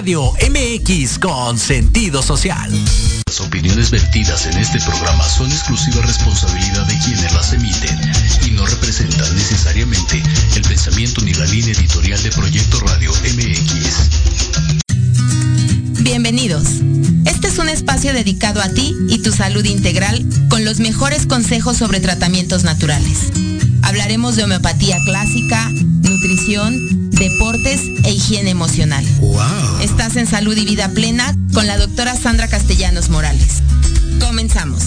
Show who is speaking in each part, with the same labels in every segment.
Speaker 1: Radio MX con sentido social.
Speaker 2: Las opiniones vertidas en este programa son exclusiva responsabilidad de quienes las emiten y no representan necesariamente el pensamiento ni la línea editorial de Proyecto Radio MX.
Speaker 3: Bienvenidos. Este es un espacio dedicado a ti y tu salud integral con los mejores consejos sobre tratamientos naturales. Hablaremos de homeopatía clásica, nutrición, deportes e higiene emocional. Estás en salud y vida plena con la doctora Sandra Castellanos Morales. Comenzamos.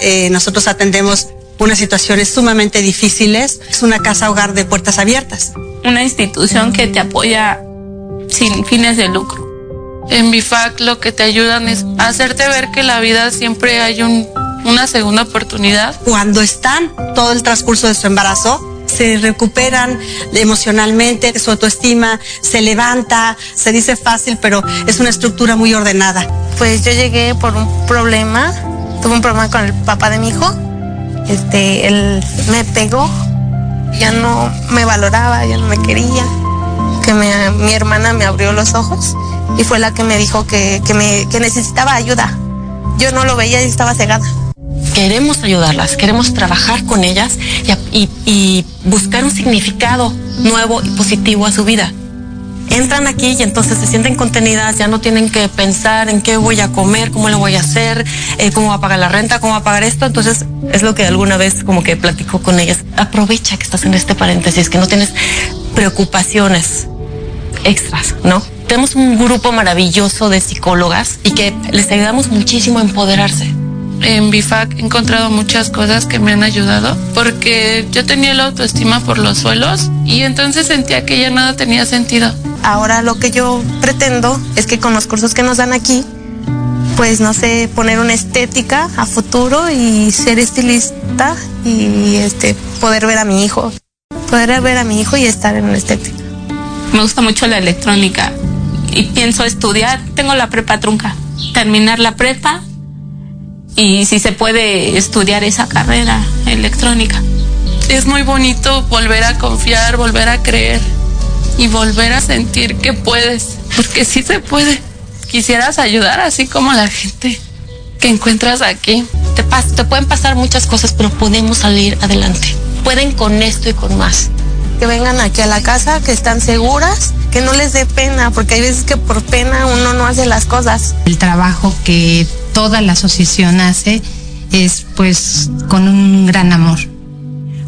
Speaker 4: Eh, nosotros atendemos unas situaciones sumamente difíciles. Es una casa hogar de puertas abiertas.
Speaker 5: Una institución que te apoya sin fines de lucro. En BIFAC lo que te ayudan es hacerte ver que la vida siempre hay una segunda oportunidad.
Speaker 4: Cuando están todo el transcurso de su embarazo, se recuperan emocionalmente, su autoestima se levanta, se dice fácil, pero es una estructura muy ordenada.
Speaker 6: Pues yo llegué por un problema tuve un problema con el papá de mi hijo. Este, él me pegó, ya no me valoraba, ya no me quería. Que mi hermana me abrió los ojos y fue la que me dijo que, me, necesitaba ayuda. Yo no lo veía y estaba cegada.
Speaker 7: Queremos ayudarlas, queremos trabajar con ellas y buscar un significado nuevo y positivo a su vida entran aquí y entonces se sienten contenidas, ya no tienen que pensar en qué voy a comer, cómo lo voy a hacer, eh, cómo va a pagar la renta, cómo va a pagar esto. Entonces es lo que alguna vez como que platico con ellas. Aprovecha que estás en este paréntesis, que no tienes preocupaciones extras, ¿no? Tenemos un grupo maravilloso de psicólogas y que les ayudamos muchísimo a empoderarse
Speaker 5: en BIFAC he encontrado muchas cosas que me han ayudado porque yo tenía la autoestima por los suelos y entonces sentía que ya nada tenía sentido.
Speaker 6: Ahora lo que yo pretendo es que con los cursos que nos dan aquí, pues no sé, poner una estética a futuro y ser estilista y este poder ver a mi hijo, poder ver a mi hijo y estar en una estética.
Speaker 5: Me gusta mucho la electrónica y pienso estudiar, tengo la prepa trunca, terminar la prepa y si se puede estudiar esa carrera electrónica. Es muy bonito volver a confiar, volver a creer y volver a sentir que puedes, porque sí se puede. Quisieras ayudar así como la gente que encuentras aquí.
Speaker 7: Te, te pueden pasar muchas cosas, pero podemos salir adelante. Pueden con esto y con más.
Speaker 6: Que vengan aquí a la casa, que están seguras, que no les dé pena, porque hay veces que por pena uno no hace las cosas.
Speaker 8: El trabajo que toda la asociación hace es pues con un gran amor.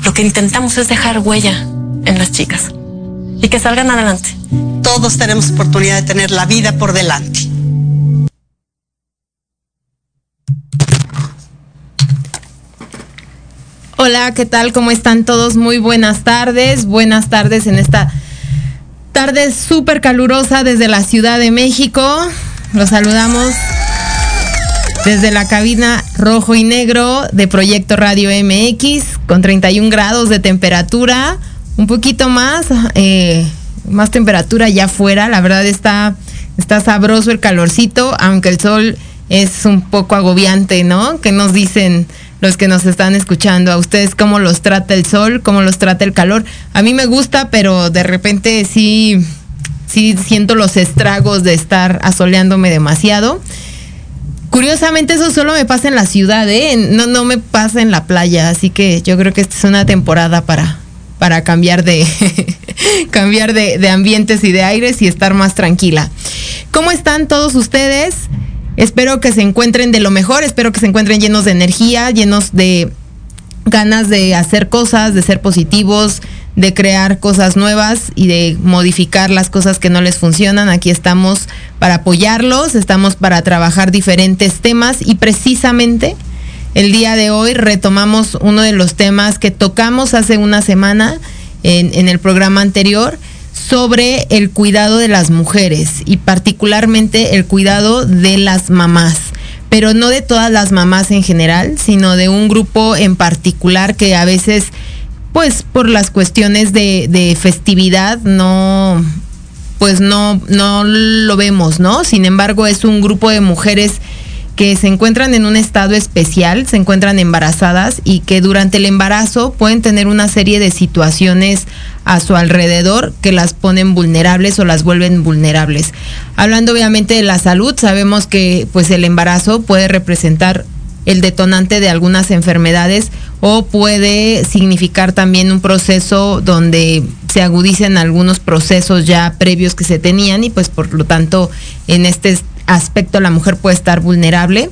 Speaker 7: Lo que intentamos es dejar huella en las chicas y que salgan adelante.
Speaker 4: Todos tenemos oportunidad de tener la vida por delante.
Speaker 3: Hola, ¿qué tal? ¿Cómo están todos? Muy buenas tardes. Buenas tardes en esta tarde súper calurosa desde la Ciudad de México. Los saludamos desde la cabina rojo y negro de Proyecto Radio MX con 31 grados de temperatura, un poquito más, eh, más temperatura ya afuera, la verdad está, está sabroso el calorcito, aunque el sol es un poco agobiante, ¿no? ¿Qué nos dicen los que nos están escuchando? ¿A ustedes cómo los trata el sol? ¿Cómo los trata el calor? A mí me gusta, pero de repente sí, sí siento los estragos de estar asoleándome demasiado. Curiosamente eso solo me pasa en la ciudad, ¿eh? No, no me pasa en la playa, así que yo creo que esta es una temporada para, para cambiar de cambiar de, ambientes y de aires y estar más tranquila. ¿Cómo están todos ustedes? Espero que se encuentren de lo mejor, espero que se encuentren llenos de energía, llenos de ganas de hacer cosas, de ser positivos, de crear cosas nuevas y de modificar las cosas que no les funcionan. Aquí estamos para apoyarlos, estamos para trabajar diferentes temas y precisamente el día de hoy retomamos uno de los temas que tocamos hace una semana en, el programa anterior sobre el cuidado de las mujeres y particularmente el cuidado de las mamás. pero no de todas las mamás en general, sino de un grupo en particular que a veces, pues por las cuestiones de, de festividad, no, pues no, no lo vemos, ¿no? Sin embargo, es un grupo de mujeres que se encuentran en un estado especial, se encuentran embarazadas y que durante el embarazo pueden tener una serie de situaciones a su alrededor que las ponen vulnerables o las vuelven vulnerables. Hablando obviamente de la salud, sabemos que pues el embarazo puede representar el detonante de algunas enfermedades o puede significar también un proceso donde se agudicen algunos procesos ya previos que se tenían y pues por lo tanto en este aspecto la mujer puede estar vulnerable.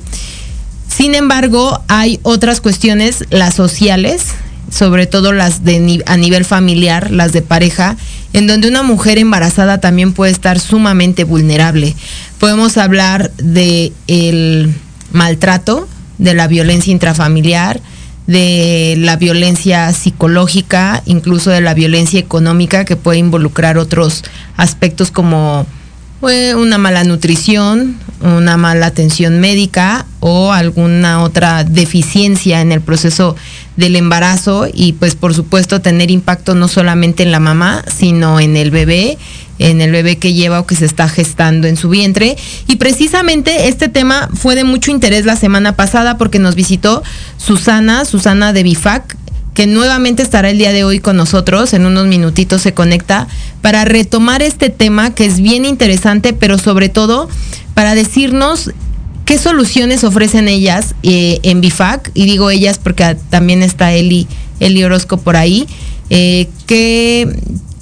Speaker 3: Sin embargo, hay otras cuestiones, las sociales, sobre todo las de a nivel familiar, las de pareja, en donde una mujer embarazada también puede estar sumamente vulnerable. Podemos hablar de el maltrato, de la violencia intrafamiliar, de la violencia psicológica, incluso de la violencia económica que puede involucrar otros aspectos como una mala nutrición, una mala atención médica o alguna otra deficiencia en el proceso del embarazo y pues por supuesto tener impacto no solamente en la mamá, sino en el bebé, en el bebé que lleva o que se está gestando en su vientre. Y precisamente este tema fue de mucho interés la semana pasada porque nos visitó Susana, Susana de Bifac, que nuevamente estará el día de hoy con nosotros, en unos minutitos se conecta, para retomar este tema que es bien interesante, pero sobre todo para decirnos qué soluciones ofrecen ellas eh, en BIFAC, y digo ellas porque también está Eli, Eli Orozco por ahí, eh,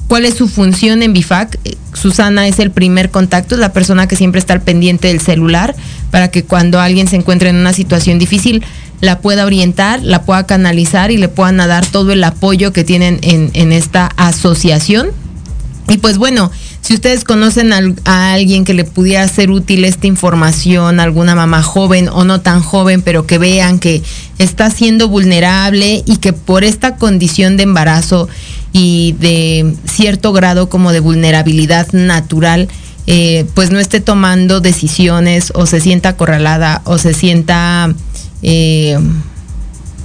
Speaker 3: cuál es su función en BIFAC. Susana es el primer contacto, es la persona que siempre está al pendiente del celular para que cuando alguien se encuentre en una situación difícil la pueda orientar, la pueda canalizar y le puedan dar todo el apoyo que tienen en, esta asociación. Y pues bueno, si ustedes conocen a, alguien que le pudiera ser útil esta información, alguna mamá joven o no tan joven, pero que vean que está siendo vulnerable y que por esta condición de embarazo y de cierto grado como de vulnerabilidad natural, eh, pues no esté tomando decisiones o se sienta acorralada o se sienta eh,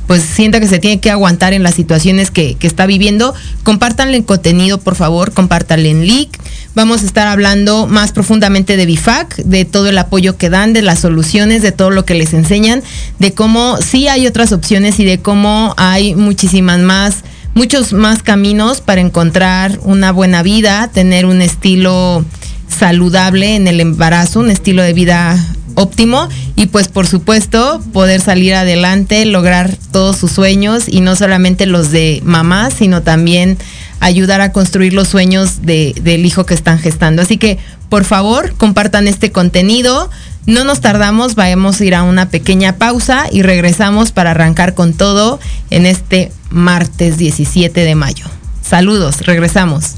Speaker 3: pues sienta que se tiene que aguantar en las situaciones que, está viviendo, compártanle contenido, por favor, compártanle en link. Vamos a estar hablando más profundamente de BIFAC, de todo el apoyo que dan, de las soluciones, de todo lo que les enseñan, de cómo sí hay otras opciones y de cómo hay muchísimas más, muchos más caminos para encontrar una buena vida, tener un estilo saludable en el embarazo, un estilo de vida óptimo y pues por supuesto poder salir adelante, lograr todos sus sueños y no solamente los de mamá, sino también ayudar a construir los sueños de, del hijo que están gestando. Así que por favor compartan este contenido. No nos tardamos, vamos a ir a una pequeña pausa y regresamos para arrancar con todo en este martes 17 de mayo. Saludos, regresamos.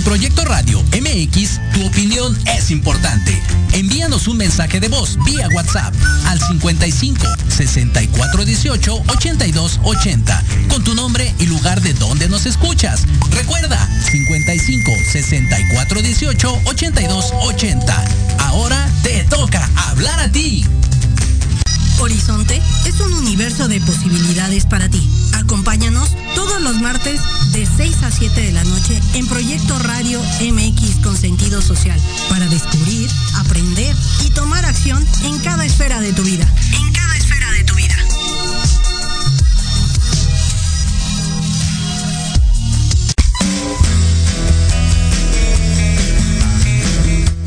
Speaker 1: En Proyecto Radio MX, tu opinión es importante. Envíanos un mensaje de voz vía WhatsApp al 55 64 18 82 80 con tu nombre y lugar de donde nos escuchas. Recuerda 55 64 18 82 80. Ahora te toca hablar a ti.
Speaker 9: Horizonte es un universo de posibilidades para ti. Acompáñanos todos los martes de 6 a 7 de la noche en Proyecto Radio MX con sentido social para descubrir, aprender y tomar acción en cada esfera de tu vida. En cada esfera de tu vida.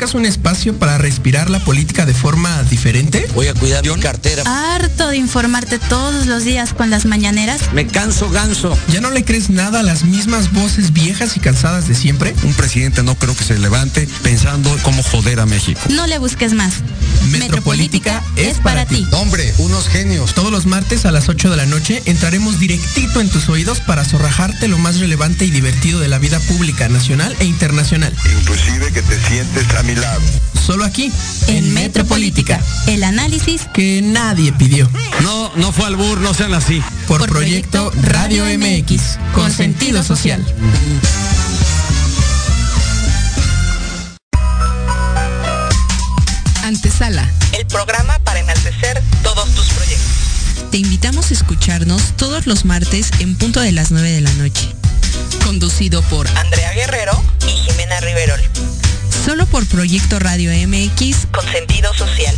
Speaker 10: ¿Buscas un espacio para respirar la política de forma diferente?
Speaker 11: Voy a cuidar mi cartera.
Speaker 12: Harto de informarte todos los días con las mañaneras.
Speaker 11: Me canso ganso.
Speaker 10: ¿Ya no le crees nada a las mismas voces viejas y cansadas de siempre?
Speaker 13: Un presidente no creo que se levante pensando cómo joder a México.
Speaker 12: No le busques más.
Speaker 10: Metropolítica, es para, ti.
Speaker 13: Hombre, unos genios.
Speaker 10: Todos los martes a las 8 de la noche entraremos directito en tus oídos para zorrajarte lo más relevante y divertido de la vida pública nacional e internacional.
Speaker 13: Inclusive que te sientes a mi lado.
Speaker 10: Solo aquí,
Speaker 12: en, Metropolítica. El análisis
Speaker 10: que nadie pidió.
Speaker 11: No, no fue al bur, no sean así.
Speaker 10: Por, proyecto, Radio MX, con sentido social.
Speaker 14: Antesala.
Speaker 15: El programa para enaltecer todos tus proyectos.
Speaker 14: Te invitamos a escucharnos todos los martes en punto de las 9 de la noche. Conducido por
Speaker 15: Andrea Guerrero y Jimena Riverol.
Speaker 14: Solo por Proyecto Radio MX
Speaker 15: con sentido social.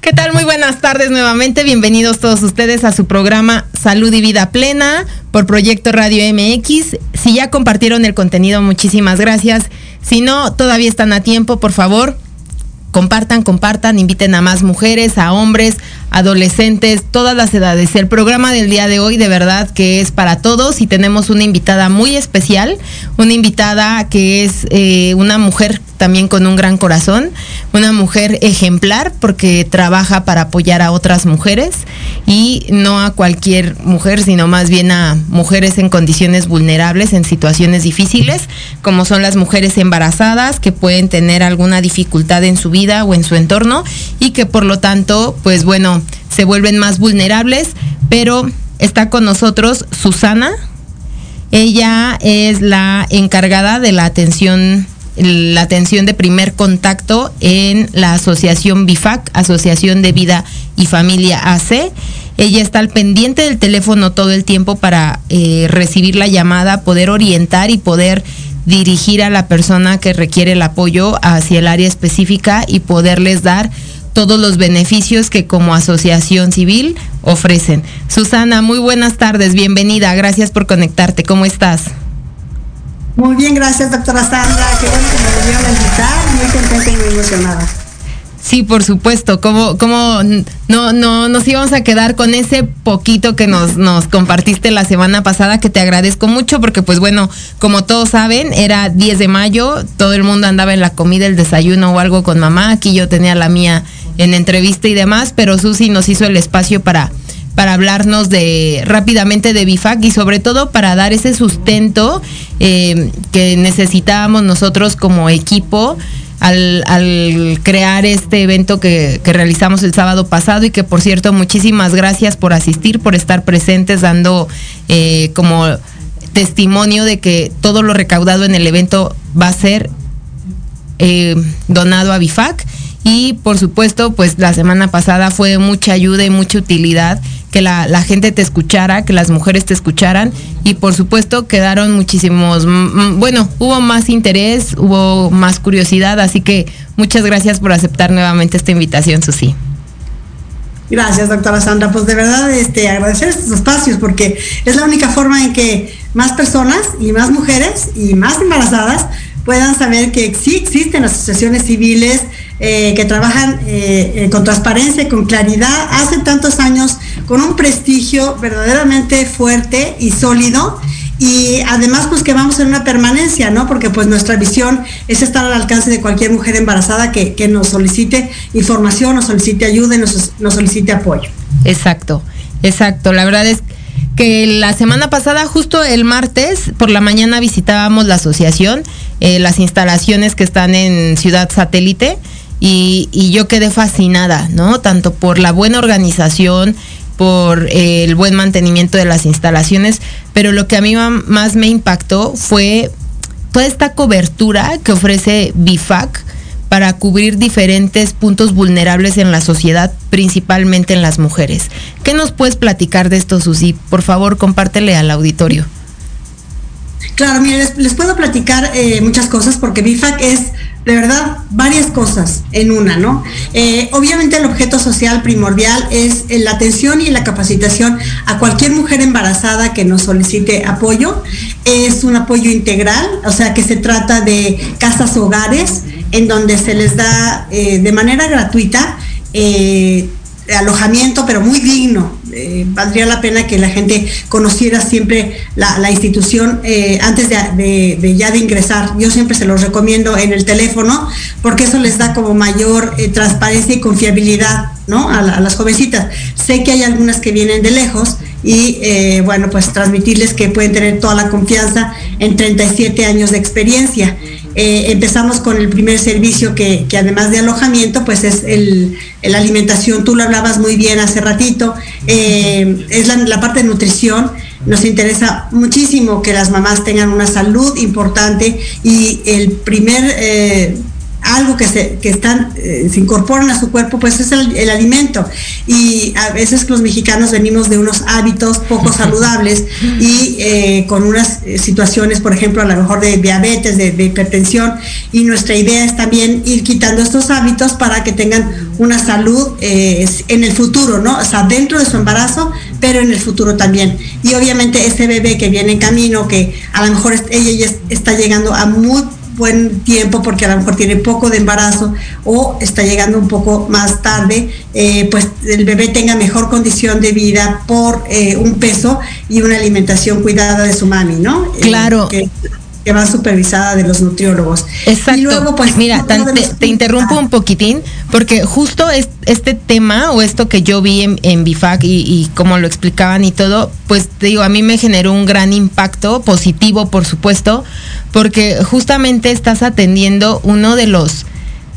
Speaker 3: ¿Qué tal? Muy buenas tardes nuevamente. Bienvenidos todos ustedes a su programa Salud y Vida Plena por Proyecto Radio MX. Si ya compartieron el contenido, muchísimas gracias. Si no, todavía están a tiempo, por favor, compartan, compartan, inviten a más mujeres, a hombres, adolescentes, todas las edades. El programa del día de hoy de verdad que es para todos y tenemos una invitada muy especial, una invitada que es eh, una mujer también con un gran corazón, una mujer ejemplar porque trabaja para apoyar a otras mujeres y no a cualquier mujer, sino más bien a mujeres en condiciones vulnerables, en situaciones difíciles, como son las mujeres embarazadas que pueden tener alguna dificultad en su vida o en su entorno y que por lo tanto, pues bueno, se vuelven más vulnerables, pero está con nosotros Susana. Ella es la encargada de la atención la atención de primer contacto en la asociación BIFAC, Asociación de Vida y Familia AC. Ella está al pendiente del teléfono todo el tiempo para eh, recibir la llamada, poder orientar y poder dirigir a la persona que requiere el apoyo hacia el área específica y poderles dar todos los beneficios que como asociación civil ofrecen. Susana, muy buenas tardes, bienvenida, gracias por conectarte, ¿cómo estás?
Speaker 4: Muy bien, gracias doctora Sandra, qué bueno que me volvieron a invitar, muy contenta y muy emocionada.
Speaker 3: Sí, por supuesto, como, no, no nos íbamos a quedar con ese poquito que nos, nos compartiste la semana pasada, que te agradezco mucho, porque pues bueno, como todos saben, era 10 de mayo, todo el mundo andaba en la comida, el desayuno o algo con mamá, aquí yo tenía la mía en entrevista y demás, pero Susi nos hizo el espacio para, para hablarnos de rápidamente de BIFAC y sobre todo para dar ese sustento eh, que necesitábamos nosotros como equipo al, crear este evento que, que, realizamos el sábado pasado y que por cierto muchísimas gracias por asistir, por estar presentes dando eh, como testimonio de que todo lo recaudado en el evento va a ser eh, donado a BIFAC y por supuesto pues la semana pasada fue mucha ayuda y mucha utilidad que la, la, gente te escuchara, que las mujeres te escucharan y por supuesto quedaron muchísimos, bueno, hubo más interés, hubo más curiosidad, así que muchas gracias por aceptar nuevamente esta invitación, Susi.
Speaker 4: Gracias, doctora Sandra. Pues de verdad, este, agradecer estos espacios porque es la única forma en que más personas y más mujeres y más embarazadas puedan saber que sí existen asociaciones civiles eh, que trabajan eh, eh, con transparencia y con claridad hace tantos años con un prestigio verdaderamente fuerte y sólido y además pues que vamos en una permanencia, ¿no? Porque pues nuestra visión es estar al alcance de cualquier mujer embarazada que, que nos solicite información, nos solicite ayuda y nos, nos solicite apoyo.
Speaker 3: Exacto, exacto. La verdad es que la semana pasada, justo el martes, por la mañana visitábamos la asociación, las instalaciones que están en Ciudad Satélite, y, yo quedé fascinada, ¿no? Tanto por la buena organización, por eh, el buen mantenimiento de las instalaciones, pero lo que a mí más me impactó fue toda esta cobertura que ofrece BIFAC para cubrir diferentes puntos vulnerables en la sociedad, principalmente en las mujeres. ¿Qué nos puedes platicar de esto, Susi? Por favor, compártele al auditorio.
Speaker 4: Claro, mire, les, puedo platicar eh, muchas cosas porque BIFAC es de verdad varias cosas en una, ¿no? Eh, obviamente el objeto social primordial es eh, la atención y la capacitación a cualquier mujer embarazada que nos solicite apoyo. Es un apoyo integral, o sea que se trata de casas hogares en donde se les da de manera gratuita alojamiento, pero muy digno. Eh, valdría la pena que la gente conociera siempre la, institución eh, antes de, ya de ingresar. Yo siempre se los recomiendo en el teléfono porque eso les da como mayor eh, transparencia y confiabilidad ¿no? a, la- a las jovencitas. Sé que hay algunas que vienen de lejos y bueno, pues transmitirles que pueden tener toda la confianza en 37 años de experiencia. Eh, empezamos con el primer servicio que, que además de alojamiento, pues es el, la alimentación. Tú lo hablabas muy bien hace ratito. eh, es la, parte de nutrición. Nos interesa muchísimo que las mamás tengan una salud importante y el primer eh, algo que se, que están, eh, se incorporan a su cuerpo, pues es el, el alimento. Y a veces los mexicanos venimos de unos hábitos poco saludables y eh, con unas eh, situaciones, por ejemplo, a lo mejor de diabetes, de, de hipertensión, y nuestra idea es también ir quitando estos hábitos para que tengan una salud eh, en el futuro, ¿no? O sea, dentro de su embarazo, pero en el futuro también. Y obviamente ese bebé que viene en camino, que a lo mejor ella ya es- está llegando a muy buen tiempo porque a lo mejor tiene poco de embarazo o está llegando un poco más tarde, eh, pues el bebé tenga mejor condición de vida por eh, un peso y una alimentación cuidada de su mami, ¿no? Eh,
Speaker 3: Claro.
Speaker 4: que, que va supervisada de los nutriólogos.
Speaker 3: Exacto.
Speaker 4: Y luego, pues,
Speaker 3: Mira, tan- te, interrumpo un poquitín, porque justo es- este tema o esto que yo vi en, en BIFAC y, y como lo explicaban y todo, pues te digo, a mí me generó un gran impacto positivo, por supuesto, porque justamente estás atendiendo uno de los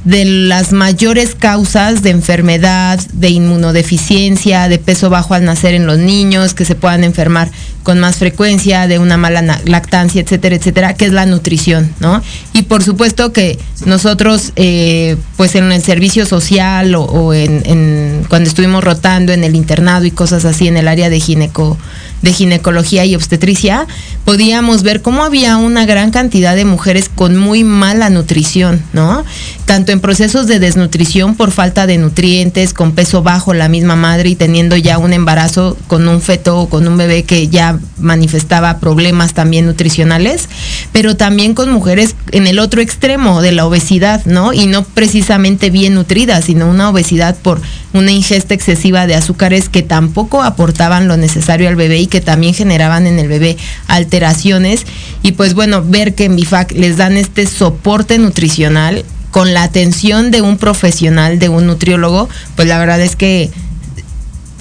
Speaker 3: de las mayores causas de enfermedad, de inmunodeficiencia, de peso bajo al nacer en los niños, que se puedan enfermar con más frecuencia, de una mala lactancia, etcétera, etcétera, que es la nutrición, ¿no? Y por supuesto que nosotros, eh, pues en el servicio social o, en- cuando estuvimos rotando en el internado y cosas así en el área de gineco de ginecología y obstetricia, podíamos ver cómo había una gran cantidad de mujeres con muy mala nutrición, ¿no? Tanto en procesos de desnutrición por falta de nutrientes, con peso bajo la misma madre y teniendo ya un embarazo con un feto o con un bebé que ya manifestaba problemas también nutricionales, pero también con mujeres en el otro extremo de la obesidad, ¿no? Y no precisamente bien nutridas, sino una obesidad por una ingesta excesiva de azúcares que tampoco aportaban lo necesario al bebé y que también generaban en el bebé alteraciones. Y pues bueno, ver que en BIFAC les dan este soporte nutricional con la atención de un profesional, de un nutriólogo, pues la verdad es que,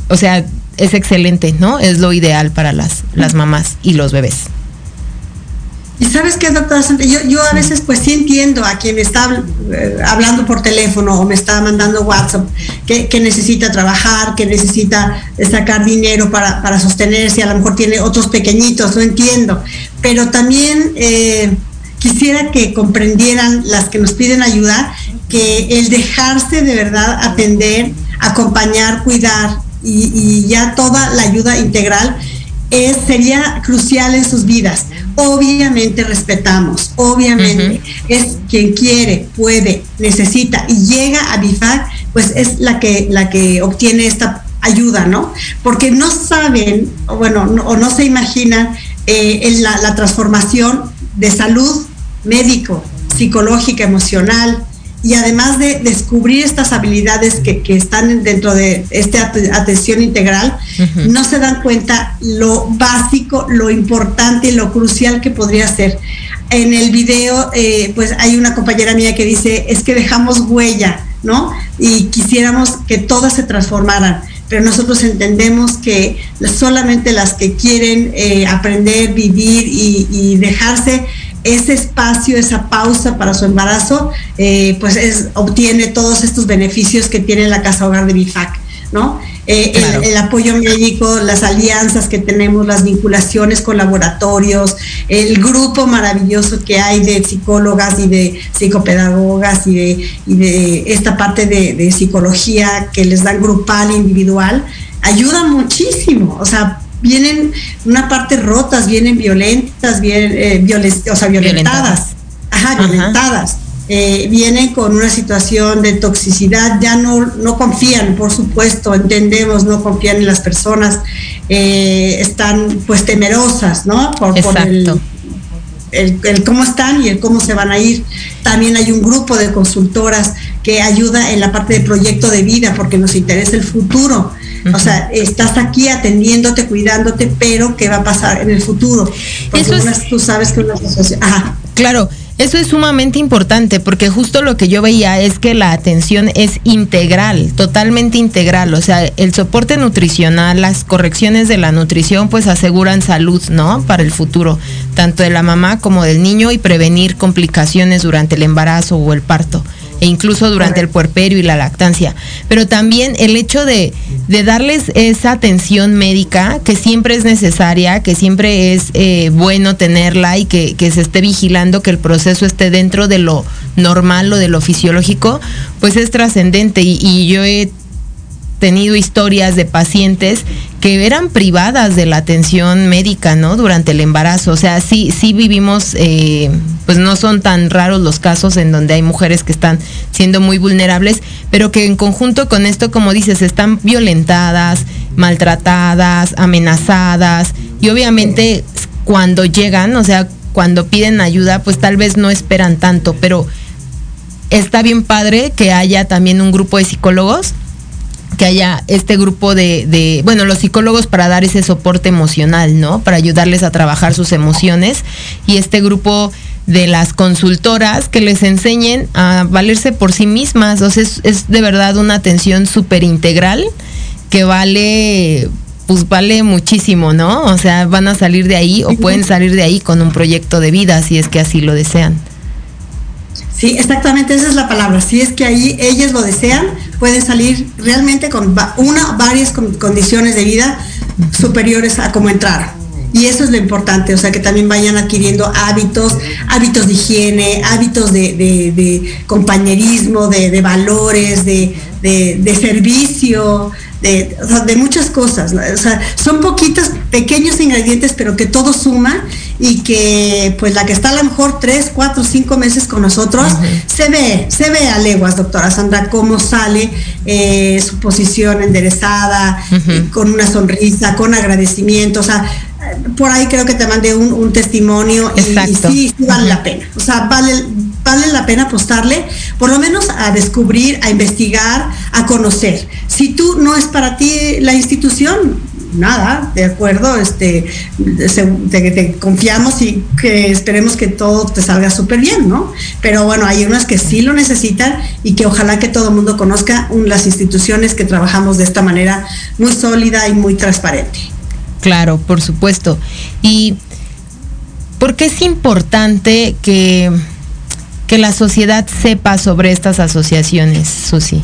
Speaker 3: o sea, es excelente, ¿no? Es lo ideal para las, las mamás y los bebés.
Speaker 4: Y sabes qué, doctora Santa, yo, yo a veces pues sí entiendo a quien me está eh, hablando por teléfono o me está mandando WhatsApp que, que necesita trabajar, que necesita sacar dinero para, para sostenerse, a lo mejor tiene otros pequeñitos, no entiendo. Pero también eh, quisiera que comprendieran las que nos piden ayuda que el dejarse de verdad atender, acompañar, cuidar y, y ya toda la ayuda integral es, sería crucial en sus vidas. Obviamente respetamos, obviamente es quien quiere, puede, necesita y llega a BIFAC, pues es la que, la que obtiene esta ayuda, ¿no? Porque no saben, o bueno, no, o no se imaginan eh, en la, la transformación de salud médico, psicológica, emocional, y además de descubrir estas habilidades que, que están dentro de esta at- atención integral, no se dan cuenta lo básico, lo importante y lo crucial que podría ser. En el video, eh, pues hay una compañera mía que dice, es que dejamos huella, ¿no? Y quisiéramos que todas se transformaran pero nosotros entendemos que solamente las que quieren eh, aprender, vivir y, y dejarse ese espacio, esa pausa para su embarazo, eh, pues es, obtiene todos estos beneficios que tiene la Casa Hogar de BIFAC, ¿no? Eh,
Speaker 3: Claro.
Speaker 4: el, el apoyo médico, las alianzas que tenemos, las vinculaciones con laboratorios, el grupo maravilloso que hay de psicólogas y de psicopedagogas y de, y de esta parte de, de psicología que les dan grupal e individual, ayuda muchísimo. O sea, vienen una parte rotas, vienen violentas, vienen, eh, o sea, violentadas. Ajá, violentadas. Eh, vienen con una situación de toxicidad, ya no, no confían, por supuesto, entendemos, no confían en las personas, eh, están pues temerosas, ¿no? Por, por el, el, cómo están y el cómo se van a ir. También hay un grupo de consultoras que ayuda en la parte de proyecto de vida porque nos interesa el futuro. O sea, estás aquí atendiéndote, cuidándote, pero ¿qué va a pasar en el futuro? Eso es, tú sabes que una asociación... Ajá.
Speaker 3: Claro, eso es sumamente importante porque justo lo que yo veía es que la atención es integral, totalmente integral. O sea, el soporte nutricional, las correcciones de la nutrición, pues aseguran salud, ¿no? Para el futuro, tanto de la mamá como del niño y prevenir complicaciones durante el embarazo o el parto e incluso durante el puerperio y la lactancia. Pero también el hecho de, darles esa atención médica que siempre es necesaria, que siempre es eh, bueno tenerla y que, se esté vigilando que el proceso esté dentro de lo normal o de lo fisiológico, pues es trascendente. Y, y yo he tenido historias de pacientes que eran privadas de la atención médica, ¿no? Durante el embarazo. O sea, sí, sí vivimos, eh, pues no son tan raros los casos en donde hay mujeres que están siendo muy vulnerables, pero que en conjunto con esto, como dices, están violentadas, maltratadas, amenazadas, y obviamente cuando llegan, o sea, cuando piden ayuda, pues tal vez no esperan tanto, pero está bien padre que haya también un grupo de psicólogos que haya este grupo de, bueno, los psicólogos para dar ese soporte emocional, ¿no? Para ayudarles a trabajar sus emociones y este grupo de las consultoras que les enseñen a valerse por sí mismas. O sea, es, es de verdad una atención súper integral que vale, pues vale muchísimo, ¿no? O sea, van a salir de ahí o pueden salir de ahí con un proyecto de vida si es que así lo desean.
Speaker 4: Sí, exactamente, esa es la palabra. Si es que ahí ellas lo desean, pueden salir realmente con una varias condiciones de vida superiores a como entraron. Y eso es lo importante, o sea, que también vayan adquiriendo hábitos, hábitos de higiene, hábitos de, compañerismo, de, valores, de, servicio, de, muchas cosas. O sea, son poquitos pequeños ingredientes, pero que todo suma y que pues la que está a lo mejor tres, cuatro, cinco meses con nosotros, se ve, se ve a leguas, doctora Sandra, cómo sale eh, su posición enderezada, eh, con una sonrisa, con agradecimiento. O sea, por ahí creo que te mandé un, testimonio y, sí, sí, vale la pena. O sea, vale, vale la pena apostarle, por lo menos a descubrir, a investigar, a conocer. Si tú no es para ti la institución, nada, de acuerdo, este, te, confiamos y que esperemos que todo te salga súper bien, ¿no? Pero bueno, hay unas que sí lo necesitan y que ojalá que todo el mundo conozca las instituciones que trabajamos de esta manera muy sólida y muy transparente.
Speaker 3: Claro, por supuesto. ¿Y por qué es importante que, que la sociedad sepa sobre estas asociaciones, Susi?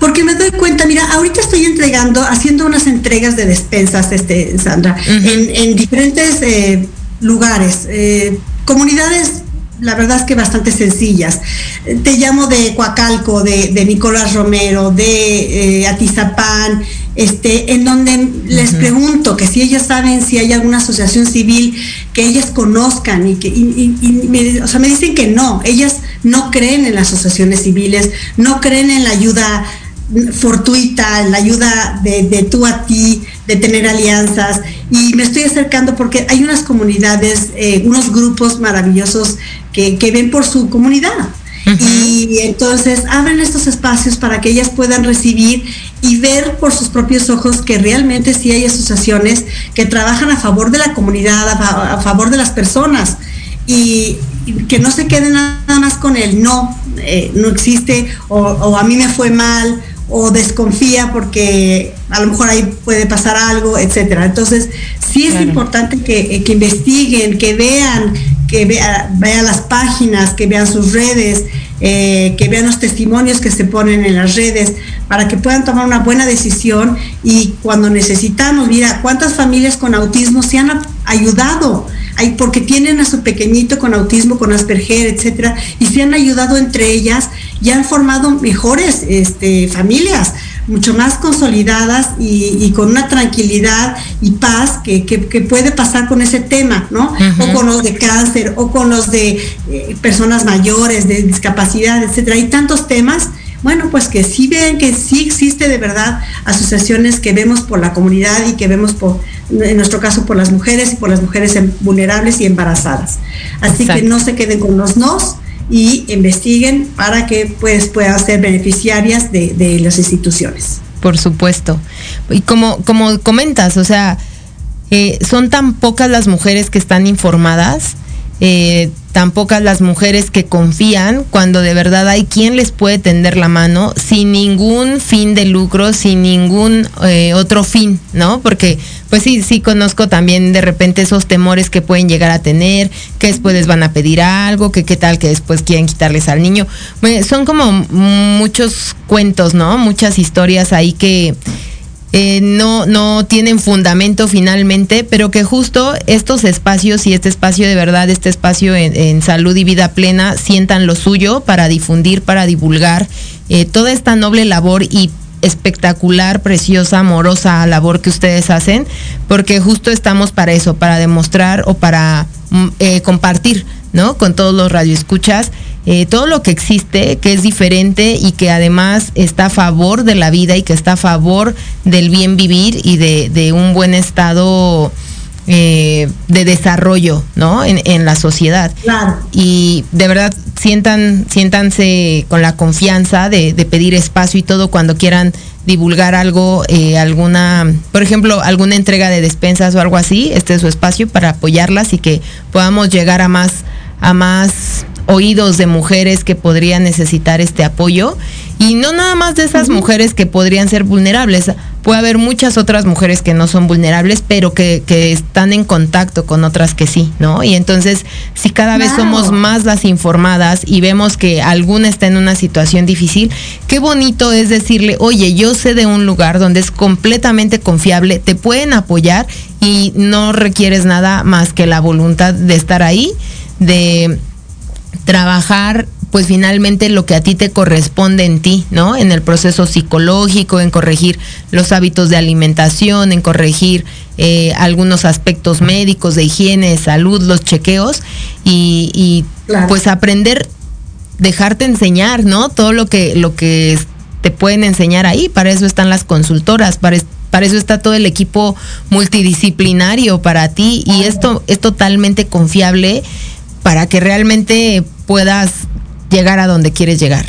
Speaker 4: Porque me doy cuenta, mira, ahorita estoy entregando, haciendo unas entregas de despensas, este, Sandra, en, diferentes eh, lugares, eh, comunidades la verdad es que bastante sencillas. Te llamo de Coacalco, de, Nicolás Romero, de eh, Atizapán, este, en donde les pregunto que si ellas saben si hay alguna asociación civil que ellas conozcan y que me, o sea, me dicen que no, ellas no creen en las asociaciones civiles, no creen en la ayuda fortuita, en la ayuda de, tú a ti, de tener alianzas. Y me estoy acercando porque hay unas comunidades, eh, unos grupos maravillosos que, que ven por su comunidad. Y entonces abren estos espacios para que ellas puedan recibir y ver por sus propios ojos que realmente sí hay asociaciones que trabajan a favor de la comunidad, a, favor de las personas y, que no se queden nada más con el no, eh, no existe o, a mí me fue mal o desconfía porque a lo mejor ahí puede pasar algo, etcétera. Entonces, sí es importante que, que, investiguen, que vean, que vean las páginas, que vean sus redes, eh, que vean los testimonios que se ponen en las redes, para que puedan tomar una buena decisión y cuando necesitamos, mira, cuántas familias con autismo se han ayudado, porque tienen a su pequeñito con autismo, con Asperger, etcétera, y se han ayudado entre ellas y han formado mejores este, familias mucho más consolidadas y, con una tranquilidad y paz que, puede pasar con ese tema, ¿no? O con los de cáncer, o con los de eh, personas mayores, de discapacidad, etcétera. Hay tantos temas bueno, pues que sí ven que sí existe de verdad asociaciones que vemos por la comunidad y que vemos por, en nuestro caso, por las mujeres y por las mujeres vulnerables y embarazadas. Así que no se queden con los nos y investiguen para que pues puedan ser beneficiarias de, las instituciones.
Speaker 3: Por supuesto. Y como, como comentas, o sea, eh, son tan pocas las mujeres que están informadas eh, tan pocas las mujeres que confían cuando de verdad hay quien les puede tender la mano sin ningún fin de lucro, sin ningún eh, otro fin, ¿no? Porque pues sí, sí conozco también de repente esos temores que pueden llegar a tener, que después les van a pedir algo, que qué tal que después quieren quitarles al niño. son como muchos cuentos, ¿no? Muchas historias ahí que eh, no, no tienen fundamento finalmente, pero que justo estos espacios y este espacio de verdad, este espacio en, salud y vida plena, sientan lo suyo para difundir, para divulgar eh, toda esta noble labor y espectacular, preciosa, amorosa labor que ustedes hacen, porque justo estamos para eso, para demostrar o para mm, eh, compartir, ¿no? Con todos los radioescuchas eh, todo lo que existe, que es diferente y que además está a favor de la vida y que está a favor del bien vivir y de, un buen estado eh, de desarrollo, ¿no? En, la sociedad. Y de verdad sientan, siéntanse con la confianza de, pedir espacio y todo cuando quieran divulgar algo, eh, alguna, por ejemplo, alguna entrega de despensas o algo así, este es su espacio para apoyarlas y que podamos llegar a más, a más oídos de mujeres que podrían necesitar este apoyo y no nada más de esas mujeres que podrían ser vulnerables. Puede haber muchas otras mujeres que no son vulnerables, pero que, están en contacto con otras que sí, ¿no? Y entonces, si cada vez somos más las informadas y vemos que alguna está en una situación difícil, qué bonito es decirle, oye, yo sé de un lugar donde es completamente confiable, te pueden apoyar y no requieres nada más que la voluntad de estar ahí, de trabajar pues finalmente lo que a ti te corresponde en ti, ¿no? En el proceso psicológico, en corregir los hábitos de alimentación, en corregir eh, algunos aspectos médicos, de higiene, de salud, los chequeos y, pues aprender, dejarte enseñar, ¿no? Todo lo que, lo que te pueden enseñar ahí, para eso están las consultoras, para, para eso está todo el equipo multidisciplinario para ti y esto es totalmente confiable para que realmente puedas llegar a donde quieres llegar,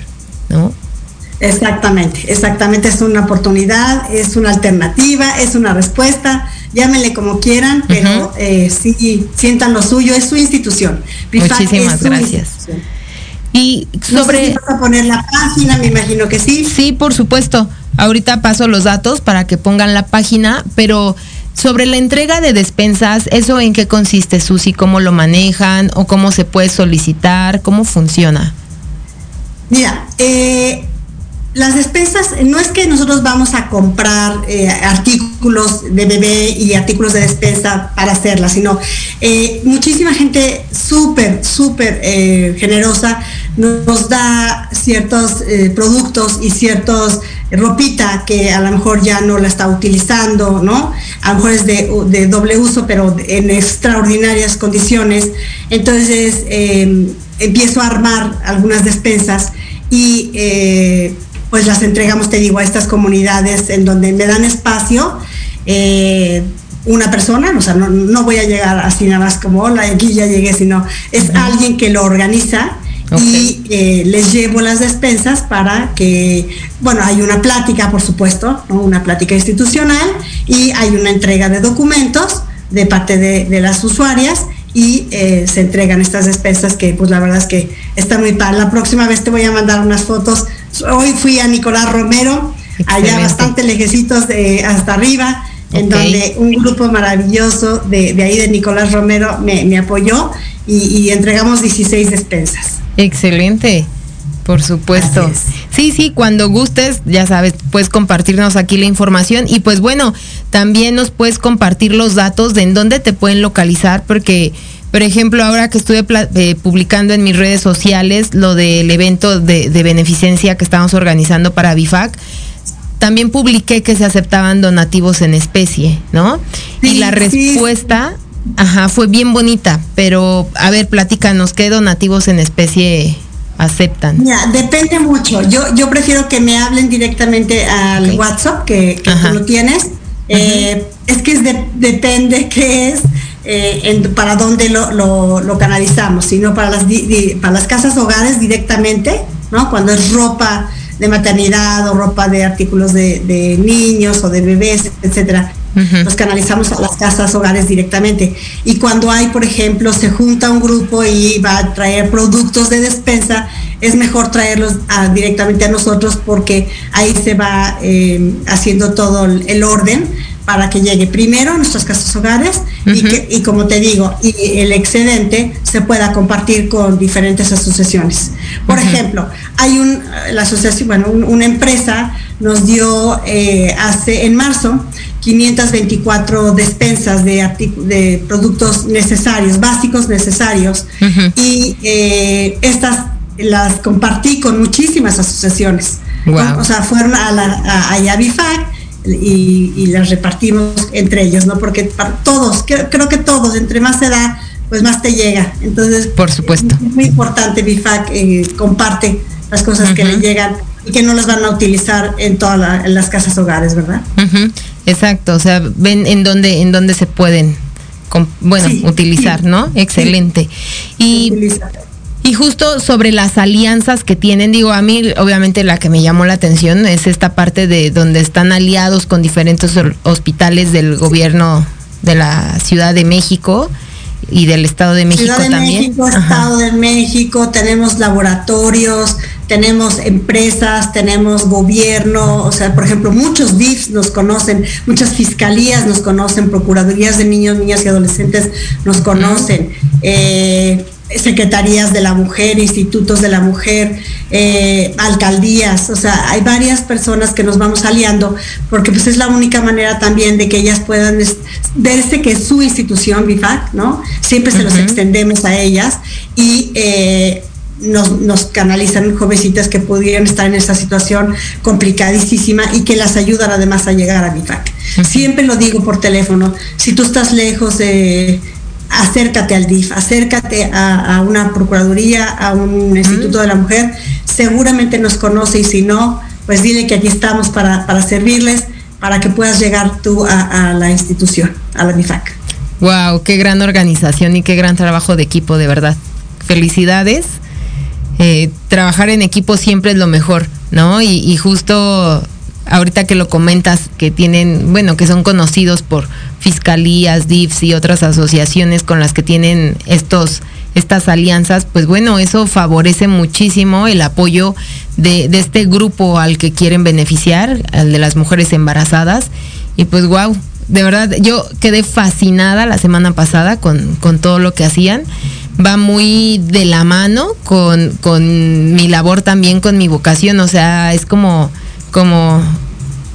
Speaker 3: ¿no?
Speaker 4: Exactamente, exactamente, es una oportunidad, es una alternativa, es una respuesta, llámenle como quieran, pero eh, sí, sientan lo suyo, es su institución.
Speaker 3: Muchísimas gracias. Y sobre...
Speaker 4: vas a poner la página, me imagino que sí.
Speaker 3: Sí, por supuesto. Ahorita paso los datos para que pongan la página, pero sobre la entrega de despensas, ¿eso en qué consiste, Susi? ¿Cómo lo manejan o cómo se puede solicitar? ¿Cómo funciona?
Speaker 4: Mira, eh, las despensas, no es que nosotros vamos a comprar eh, artículos de bebé y artículos de despensa para hacerlas, sino eh, muchísima gente súper, súper generosa nos da ciertos productos y ciertos ropita que a lo mejor ya no la está utilizando, ¿no? A lo mejor es de, doble uso, pero en extraordinarias condiciones. Entonces em, empiezo a armar algunas despensas y eh, pues las entregamos, te digo, a estas comunidades en donde me dan espacio. Eh, una persona, o sea, no, voy a llegar así nada más como, hola, aquí ya llegué, sino es alguien que lo organiza y eh, les llevo las despensas para que, bueno, hay una plática, por supuesto, una plática institucional y hay una entrega de documentos de parte de, las usuarias y eh, se entregan estas despensas que pues la verdad es que está muy padre. La próxima vez te voy a mandar unas fotos. Hoy fui a Nicolás Romero, allá bastante lejecitos de hasta arriba, en donde un grupo maravilloso de, ahí de Nicolás Romero me, apoyó y entregamos 16 despensas.
Speaker 3: Excelente. Por supuesto. Sí, sí, cuando gustes, ya sabes, puedes compartirnos aquí la información y pues bueno, también nos puedes compartir los datos de en dónde te pueden localizar porque, por ejemplo, ahora que estuve eh, publicando en mis redes sociales lo del evento de, beneficencia que estamos organizando para BIFAC, también publiqué que se aceptaban donativos en especie, ¿no? y la respuesta, ajá, fue bien bonita, pero a ver, platícanos, ¿qué donativos en especie aceptan?
Speaker 4: Mira, depende mucho. Yo, yo prefiero que me hablen directamente al WhatsApp, que, que tú lo tienes. Eh, es que depende qué es, eh, para dónde lo, lo, canalizamos, sino para las, para las casas hogares directamente, ¿no? Cuando es ropa de maternidad o ropa de artículos de, niños o de bebés, etcétera. Los canalizamos a las casas hogares directamente. Y cuando hay, por ejemplo, se junta un grupo y va a traer productos de despensa, es mejor traerlos directamente a nosotros porque ahí se va eh, haciendo todo el orden para que llegue primero a nuestras casas hogares y, que, y como te digo, y el excedente se pueda compartir con diferentes asociaciones. Por ejemplo, hay un, la asociación, bueno, una empresa nos dio eh, hace, en marzo, 524 despensas de, de productos necesarios, básicos necesarios, y eh, estas las compartí con muchísimas asociaciones. O sea, fueron a, la, a, a y, las repartimos entre ellos, ¿no? Porque para todos, creo, que todos, entre más se da, pues más te llega. Entonces,
Speaker 3: por supuesto.
Speaker 4: Es muy importante, BIFAC eh, comparte las cosas que le llegan y que no las van a utilizar en todas las casas hogares, ¿verdad?
Speaker 3: Exacto, o sea, ven en dónde en dónde se pueden bueno, utilizar, ¿no? Excelente. Y y justo sobre las alianzas que tienen, digo, a mí obviamente la que me llamó la atención es esta parte de donde están aliados con diferentes hospitales del gobierno de la Ciudad de México y del Estado de México
Speaker 4: Ciudad de
Speaker 3: también.
Speaker 4: México, Estado de México, tenemos laboratorios, tenemos empresas, tenemos gobierno, o sea, por ejemplo, muchos DIFs nos conocen, muchas fiscalías nos conocen, procuradurías de niños, niñas y adolescentes nos conocen. eh, secretarías de la mujer, institutos de la mujer, eh, alcaldías, o sea, hay varias personas que nos vamos aliando porque pues es la única manera también de que ellas puedan verse que su institución, BIFAC, ¿no? Siempre se los extendemos a ellas y eh, nos, canalizan jovencitas que pudieran estar en esa situación complicadísima y que las ayudan además a llegar a BIFAC. Siempre lo digo por teléfono, si tú estás lejos de acércate al DIF, acércate a, una procuraduría, a un instituto de la mujer, seguramente nos conoce y si no, pues dile que aquí estamos para, servirles, para que puedas llegar tú a, la institución, a la MIFAC.
Speaker 3: Wow, qué gran organización y qué gran trabajo de equipo, de verdad. Felicidades. Eh, trabajar en equipo siempre es lo mejor, ¿no? y justo ahorita que lo comentas, que tienen, bueno, que son conocidos por fiscalías, DIFs y otras asociaciones con las que tienen estos estas alianzas, pues bueno, eso favorece muchísimo el apoyo de, este grupo al que quieren beneficiar, al de las mujeres embarazadas. Y pues wow, de verdad, yo quedé fascinada la semana pasada con, con todo lo que hacían. Va muy de la mano con, con mi labor también, con mi vocación. O sea, es como como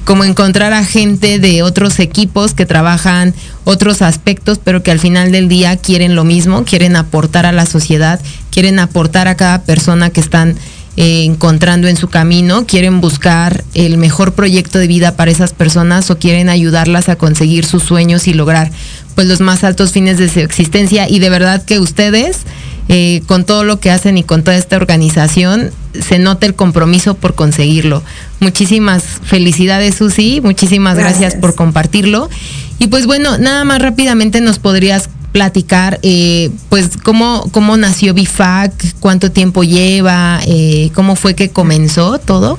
Speaker 3: como encontrar a gente de otros equipos que trabajan otros aspectos, pero que al final del día quieren lo mismo, quieren aportar a la sociedad, quieren aportar a cada persona que están eh, encontrando en su camino, quieren buscar el mejor proyecto de vida para esas personas o quieren ayudarlas a conseguir sus sueños y lograr pues los más altos fines de su existencia. Y de verdad que ustedes eh, con todo lo que hacen y con toda esta organización, se nota el compromiso por conseguirlo. Muchísimas felicidades, Susi, muchísimas gracias, por compartirlo. Y pues bueno, nada más rápidamente nos podrías platicar, eh, pues, cómo, cómo nació BIFAC, cuánto tiempo lleva, eh, cómo fue que comenzó todo.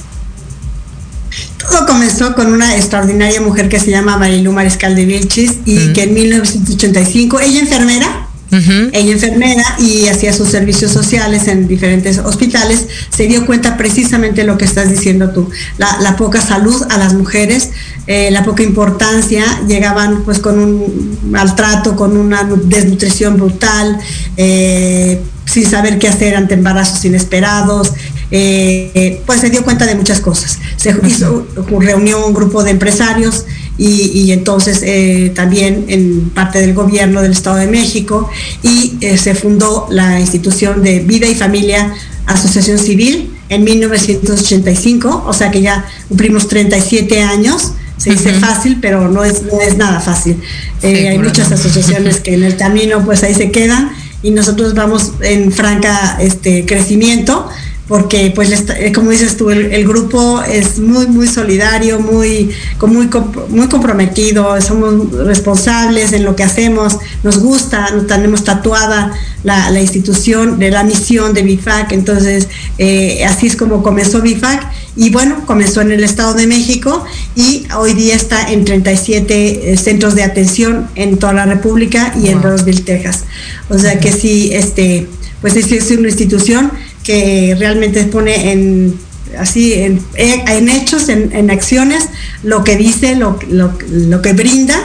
Speaker 4: Todo comenzó con una extraordinaria mujer que se llama Marilu Mariscal de Vilchis y que en 1985, ella enfermera, ella enfermera y hacía sus servicios sociales en diferentes hospitales, se dio cuenta precisamente lo que estás diciendo tú, la, poca salud a las mujeres, eh, la poca importancia, llegaban pues con un maltrato, con una desnutrición brutal, eh, sin saber qué hacer ante embarazos inesperados, eh, pues se dio cuenta de muchas cosas. Se hizo, reunió un grupo de empresarios y, entonces eh, también en parte del gobierno del Estado de México y eh, se fundó la institución de Vida y Familia Asociación Civil en 1985, o sea que ya cumplimos 37 años. Se dice fácil, pero no es, no es nada fácil. Eh, hay muchas asociaciones que en el camino pues ahí se quedan y nosotros vamos en franca este crecimiento porque pues eh, como dices tú el, grupo es muy muy solidario muy muy muy comprometido somos responsables en lo que hacemos nos gusta tenemos tatuada la, institución de la misión de BIFAC entonces eh, así es como comenzó BIFAC y bueno comenzó en el Estado de México y hoy día está en 37 eh, centros de atención en toda la República y en Roseville Texas. O sea que sí este pues es una institución que realmente pone en así en, en hechos, en, en, acciones, lo que dice, lo, lo, lo que brinda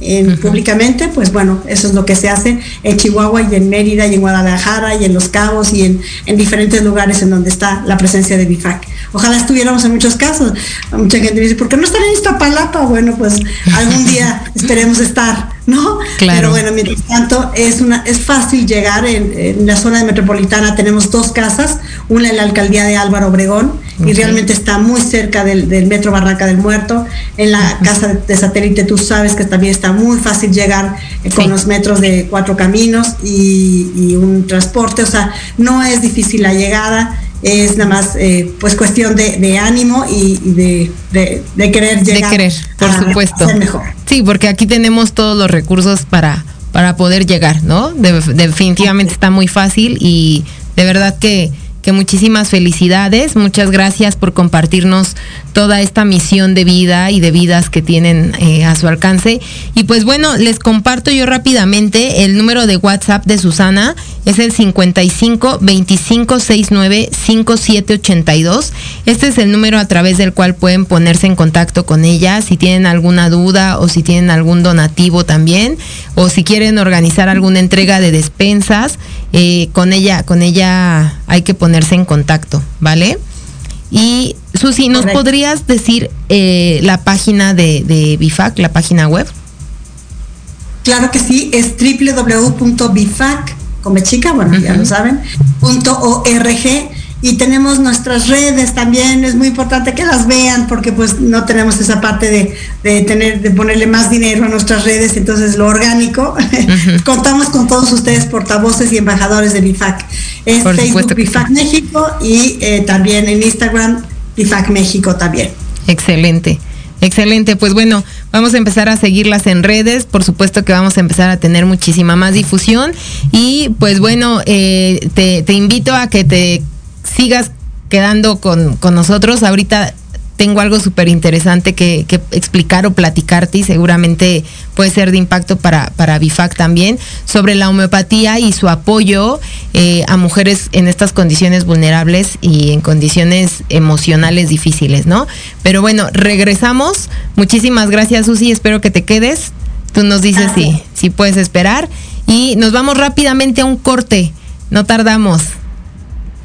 Speaker 4: en, públicamente, pues bueno, eso es lo que se hace en Chihuahua y en Mérida y en Guadalajara y en Los Cabos y en, en diferentes lugares en donde está la presencia de BIFAC. Ojalá estuviéramos en muchos casos. Mucha gente dice, ¿por qué no están en Iztapalapa? Bueno, pues algún día esperemos estar, ¿no? Pero bueno, mientras tanto, es, una, es fácil llegar. En, la zona metropolitana tenemos dos casas, una en la alcaldía de Álvaro Obregón, y realmente está muy cerca del, metro Barranca del Muerto. En la casa de satélite tú sabes que también está muy fácil llegar eh, con los metros de cuatro caminos y, y un transporte, o sea, no es difícil la llegada es nada más pues cuestión de, ánimo y, de, querer llegar
Speaker 3: de querer por supuesto. mejor. Sí porque aquí tenemos todos los recursos para para poder llegar no definitivamente está muy fácil y de verdad que que muchísimas felicidades, muchas gracias por compartirnos toda esta misión de vida y de vidas que tienen eh, a su alcance. Y pues bueno, les comparto yo rápidamente el número de WhatsApp de Susana, es el 55 25 69 5782. Este es el número a través del cual pueden ponerse en contacto con ella si tienen alguna duda o si tienen algún donativo también o si quieren organizar alguna entrega de despensas, eh, con ella, con ella hay que ponerse en contacto, ¿vale? Y Susi, ¿nos podrías decir eh, la página de, de BIFAC, la página web?
Speaker 4: Claro que sí, es www.bifac, como chica, bueno, ya lo saben, punto .org y tenemos nuestras redes también, es muy importante que las vean porque pues no tenemos esa parte de, tener, de ponerle más dinero a nuestras redes, entonces lo orgánico, contamos con todos ustedes portavoces y embajadores de BIFAC. Es Facebook BIFAC México y eh, también en Instagram BIFAC México también.
Speaker 3: Excelente. Excelente, pues bueno, vamos a empezar a seguirlas en redes, por supuesto que vamos a empezar a tener muchísima más difusión y pues bueno, eh, te, te invito a que te sigas quedando con, nosotros. Ahorita tengo algo súper interesante que, explicar o platicarte y seguramente puede ser de impacto para, para BIFAC también, sobre la homeopatía y su apoyo eh, a mujeres en estas condiciones vulnerables y en condiciones emocionales difíciles, ¿no? Pero bueno, regresamos. Muchísimas gracias, Susi. Espero que te quedes. Tú nos dices si, si puedes esperar. Y nos vamos rápidamente a un corte. No tardamos.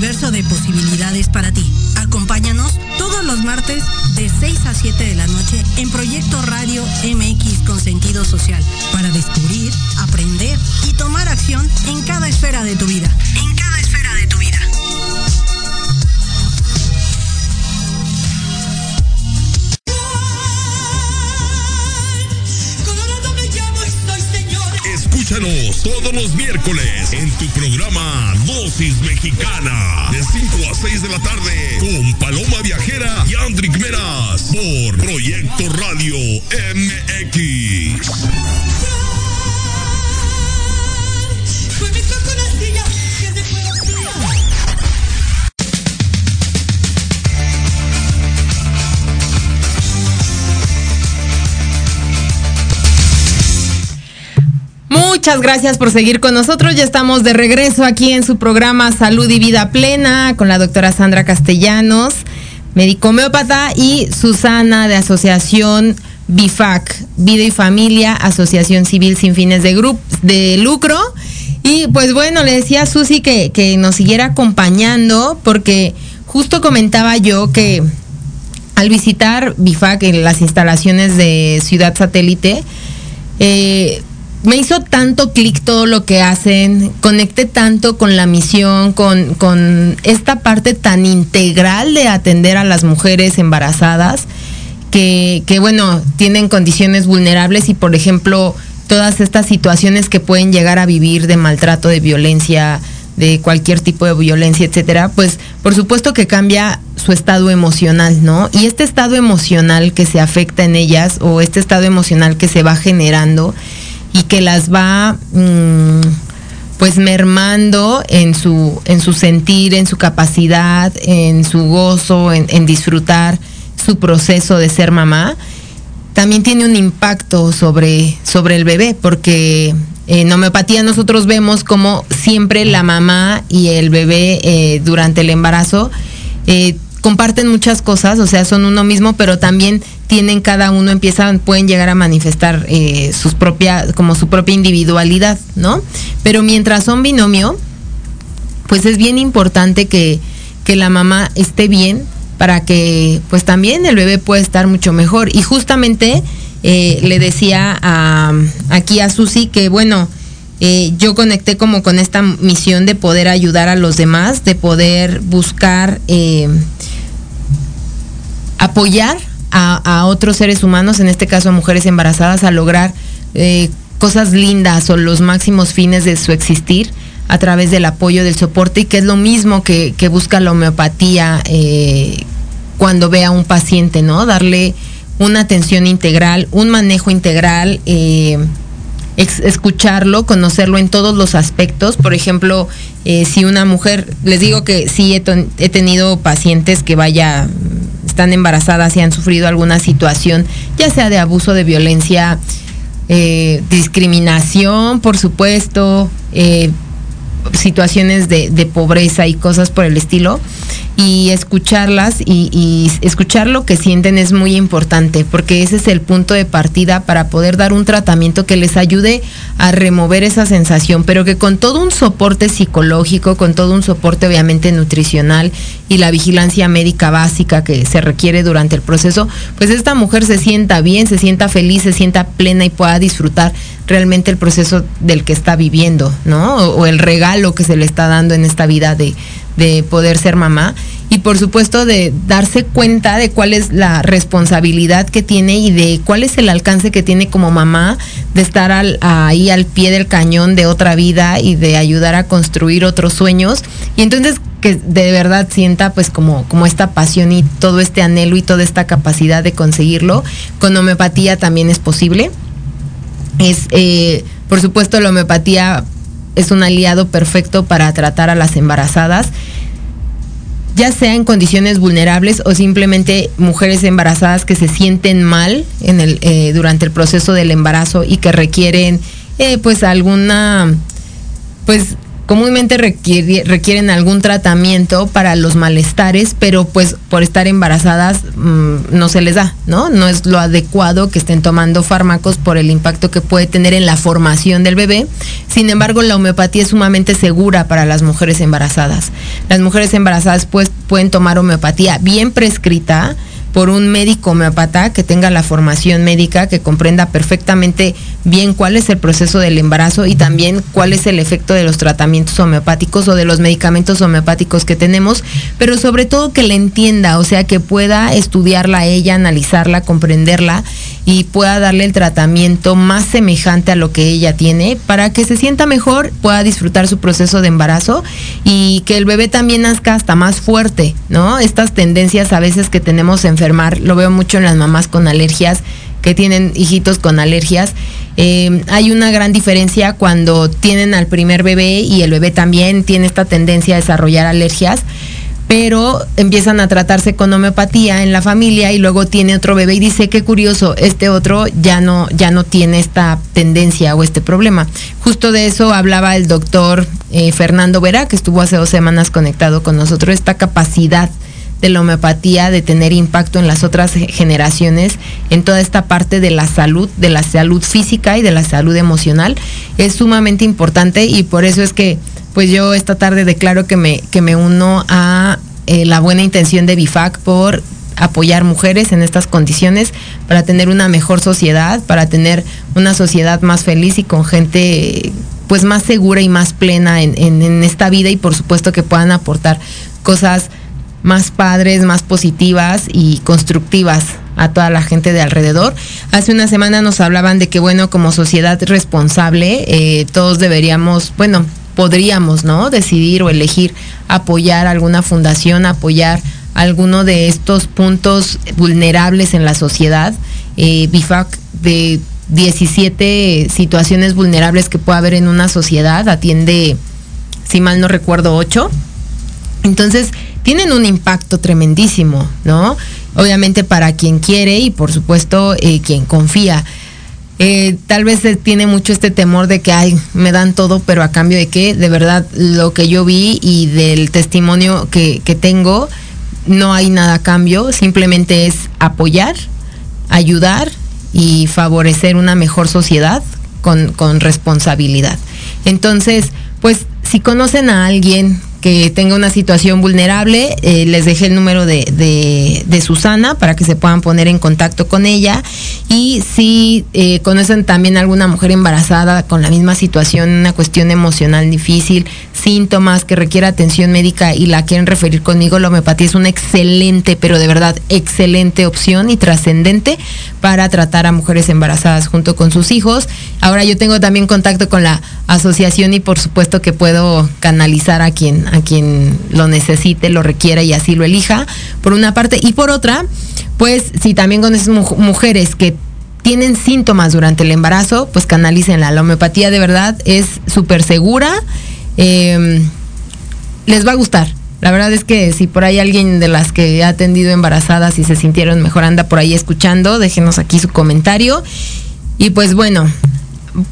Speaker 16: De posibilidades para ti. Acompáñanos todos los martes de 6 a 7 de la noche en Proyecto Radio MX con sentido social para descubrir, aprender y tomar acción en cada esfera de tu vida.
Speaker 17: Todos los miércoles en tu programa Dosis Mexicana de 5 a 6 de la tarde con Paloma Viajera y Andrick Meras por Proyecto Radio MX.
Speaker 3: Muchas gracias por seguir con nosotros. Ya estamos de regreso aquí en su programa Salud y Vida Plena con la doctora Sandra Castellanos, médico homeópata, y Susana de Asociación BIFAC, Vida y Familia, Asociación Civil sin fines de, grupo, de lucro. Y pues bueno, le decía a Susi que, que nos siguiera acompañando porque justo comentaba yo que al visitar BIFAC en las instalaciones de Ciudad Satélite, eh, me hizo tanto clic todo lo que hacen, conecté tanto con la misión, con, con, esta parte tan integral de atender a las mujeres embarazadas, que, que, bueno, tienen condiciones vulnerables y por ejemplo, todas estas situaciones que pueden llegar a vivir de maltrato, de violencia, de cualquier tipo de violencia, etcétera, pues por supuesto que cambia su estado emocional, ¿no? Y este estado emocional que se afecta en ellas o este estado emocional que se va generando, y que las va mmm, pues mermando en su, en su sentir, en su capacidad, en su gozo, en, en disfrutar su proceso de ser mamá, también tiene un impacto sobre, sobre el bebé, porque en homeopatía nosotros vemos como siempre la mamá y el bebé eh, durante el embarazo eh, comparten muchas cosas, o sea, son uno mismo, pero también tienen cada uno, empiezan, pueden llegar a manifestar eh, sus propias, como su propia individualidad, ¿no? Pero mientras son binomio, pues es bien importante que, que la mamá esté bien para que pues también el bebé pueda estar mucho mejor. Y justamente eh, le decía a, aquí a Susi que bueno, eh, yo conecté como con esta misión de poder ayudar a los demás, de poder buscar apoyar a, otros seres humanos, en este caso a mujeres embarazadas, a lograr eh, cosas lindas o los máximos fines de su existir a través del apoyo, del soporte, y que es lo mismo que, busca la homeopatía eh, cuando ve a un paciente, ¿no? Darle una atención integral, un manejo integral, eh, escucharlo, conocerlo en todos los aspectos. Por ejemplo, si una mujer, les digo que sí he tenido pacientes que vaya están embarazadas y han sufrido alguna situación, ya sea de abuso, de violencia, eh, discriminación, por supuesto, eh, situaciones de, pobreza y cosas por el estilo. Y escucharlas y, escuchar lo que sienten es muy importante, porque ese es el punto de partida para poder dar un tratamiento que les ayude a remover esa sensación, pero que con todo un soporte psicológico, con todo un soporte obviamente nutricional y la vigilancia médica básica que se requiere durante el proceso, pues esta mujer se sienta bien, se sienta feliz, se sienta plena y pueda disfrutar realmente el proceso del que está viviendo, ¿no? O el regalo que se le está dando en esta vida de, de poder ser mamá y por supuesto de darse cuenta de cuál es la responsabilidad que tiene y de cuál es el alcance que tiene como mamá de estar ahí al pie del cañón de otra vida y de ayudar a construir otros sueños. Y entonces que de verdad sienta pues como, como esta pasión y todo este anhelo y toda esta capacidad de conseguirlo. Con homeopatía también es posible. Es eh, por supuesto la homeopatía es un aliado perfecto para tratar a las embarazadas, ya sea en condiciones vulnerables o simplemente mujeres embarazadas que se sienten mal en el, eh, durante el proceso del embarazo y que requieren eh, pues alguna pues comúnmente requiere, requieren algún tratamiento para los malestares, pero pues por estar embarazadas mmm, no se les da, ¿no? No es lo adecuado que estén tomando fármacos por el impacto que puede tener en la formación del bebé. Sin embargo, la homeopatía es sumamente segura para las mujeres embarazadas. Las mujeres embarazadas pues, pueden tomar homeopatía bien prescrita, por un médico homeopata que tenga la formación médica, que comprenda perfectamente bien cuál es el proceso del embarazo y también cuál es el efecto de los tratamientos homeopáticos o de los medicamentos homeopáticos que tenemos, pero sobre todo que la entienda, o sea, que pueda estudiarla ella, analizarla, comprenderla y pueda darle el tratamiento más semejante a lo que ella tiene para que se sienta mejor, pueda disfrutar su proceso de embarazo y que el bebé también nazca hasta más fuerte, ¿no? Estas tendencias a veces que tenemos a enfermar, lo veo mucho en las mamás con alergias que tienen hijitos con alergias. Eh, hay una gran diferencia cuando tienen al primer bebé y el bebé también tiene esta tendencia a desarrollar alergias pero empiezan a tratarse con homeopatía en la familia y luego tiene otro bebé y dice qué curioso, este otro ya no, ya no tiene esta tendencia o este problema. Justo de eso hablaba el doctor eh, Fernando Vera, que estuvo hace dos semanas conectado con nosotros, esta capacidad de la homeopatía de tener impacto en las otras generaciones, en toda esta parte de la salud, de la salud física y de la salud emocional, es sumamente importante y por eso es que pues yo esta tarde declaro que me, que me uno a eh, la buena intención de BIFAC por apoyar mujeres en estas condiciones para tener una mejor sociedad, para tener una sociedad más feliz y con gente pues más segura y más plena en, en esta vida y por supuesto que puedan aportar cosas más padres, más positivas y constructivas a toda la gente de alrededor. Hace una semana nos hablaban de que, bueno, como sociedad responsable, eh, todos deberíamos, bueno, podríamos, ¿no? Decidir o elegir apoyar alguna fundación, apoyar alguno de estos puntos vulnerables en la sociedad. Eh, BIFAC de 17 situaciones vulnerables que puede haber en una sociedad, atiende, si mal no recuerdo, 8. Entonces, tienen un impacto tremendísimo, ¿no? Obviamente para quien quiere y por supuesto eh, quien confía. Eh, tal vez tiene mucho este temor de que, ay, me dan todo, pero a cambio de qué, de verdad, lo que yo vi y del testimonio que, que tengo, no hay nada a cambio, simplemente es apoyar, ayudar y favorecer una mejor sociedad con, con responsabilidad. Entonces, pues si conocen a alguien que tenga una situación vulnerable, eh, les dejé el número de, de, Susana para que se puedan poner en contacto con ella. Y si eh, conocen también alguna mujer embarazada con la misma situación, una cuestión emocional difícil, síntomas que requiere atención médica y la quieren referir conmigo, la homeopatía es una excelente, pero de verdad excelente opción y trascendente para tratar a mujeres embarazadas junto con sus hijos. Ahora yo tengo también contacto con la asociación y por supuesto que puedo canalizar a quien a quien lo necesite, lo requiera y así lo elija, por una parte. Y por otra, pues si también con esas mujeres que tienen síntomas durante el embarazo, pues canalícenla. La homeopatía de verdad es súper segura. Em, les va a gustar. La verdad es que si por ahí alguien de las que ha atendido embarazadas y se sintieron mejor anda por ahí escuchando, déjenos aquí su comentario. Y pues bueno,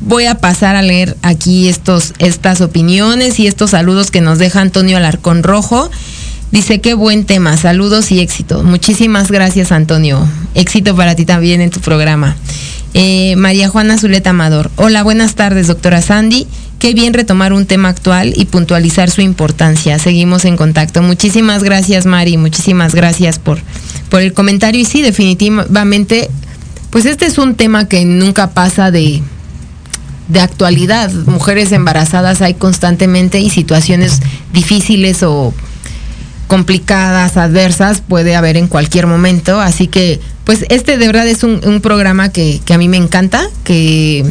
Speaker 3: voy a pasar a leer aquí estos, estas opiniones y estos saludos que nos deja Antonio Alarcón Rojo. Dice, qué buen tema, saludos y éxito. Muchísimas gracias, Antonio. Éxito para ti también en tu programa. Eh, María Juana Zuleta Amador. Hola, buenas tardes, doctora Sandy. Qué bien retomar un tema actual y puntualizar su importancia. Seguimos en contacto. Muchísimas gracias, Mari. Muchísimas gracias por, por el comentario. Y sí, definitivamente, pues este es un tema que nunca pasa de, de actualidad. Mujeres embarazadas hay constantemente y situaciones difíciles o complicadas, adversas, puede haber en cualquier momento. Así que, pues este de verdad es un, programa que, a mí me encanta, que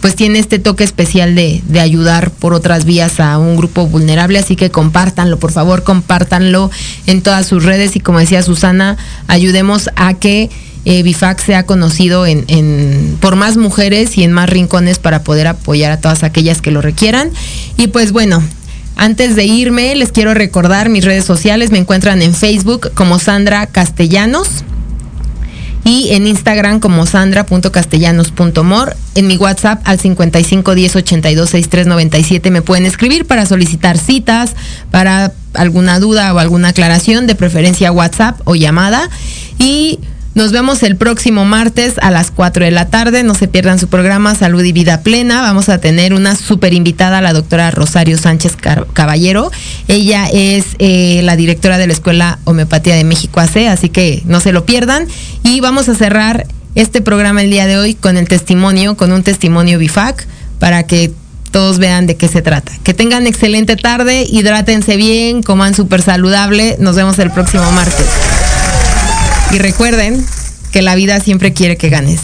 Speaker 3: pues tiene este toque especial de, de, ayudar por otras vías a un grupo vulnerable, así que compártanlo, por favor, compártanlo en todas sus redes y como decía Susana, ayudemos a que eh, BIFAC sea conocido en, por más mujeres y en más rincones para poder apoyar a todas aquellas que lo requieran. Y pues bueno, antes de irme, les quiero recordar mis redes sociales. Me encuentran en Facebook como Sandra Castellanos y en Instagram como sandra.castellanos.mor. En mi WhatsApp al 55 10 82 63 97 me pueden escribir para solicitar citas, para alguna duda o alguna aclaración, de preferencia WhatsApp o llamada. Y nos vemos el próximo martes a las 4 de la tarde. No se pierdan su programa Salud y Vida Plena. Vamos a tener una súper invitada, la doctora Rosario Sánchez Caballero. Ella es eh, la directora de la Escuela Homeopatía de México AC, así que no se lo pierdan. Y vamos a cerrar este programa el día de hoy con el testimonio, con un testimonio BIFAC, para que todos vean de qué se trata. Que tengan excelente tarde, hidrátense bien, coman súper saludable. Nos vemos el próximo martes. Y recuerden que la vida siempre quiere que ganes.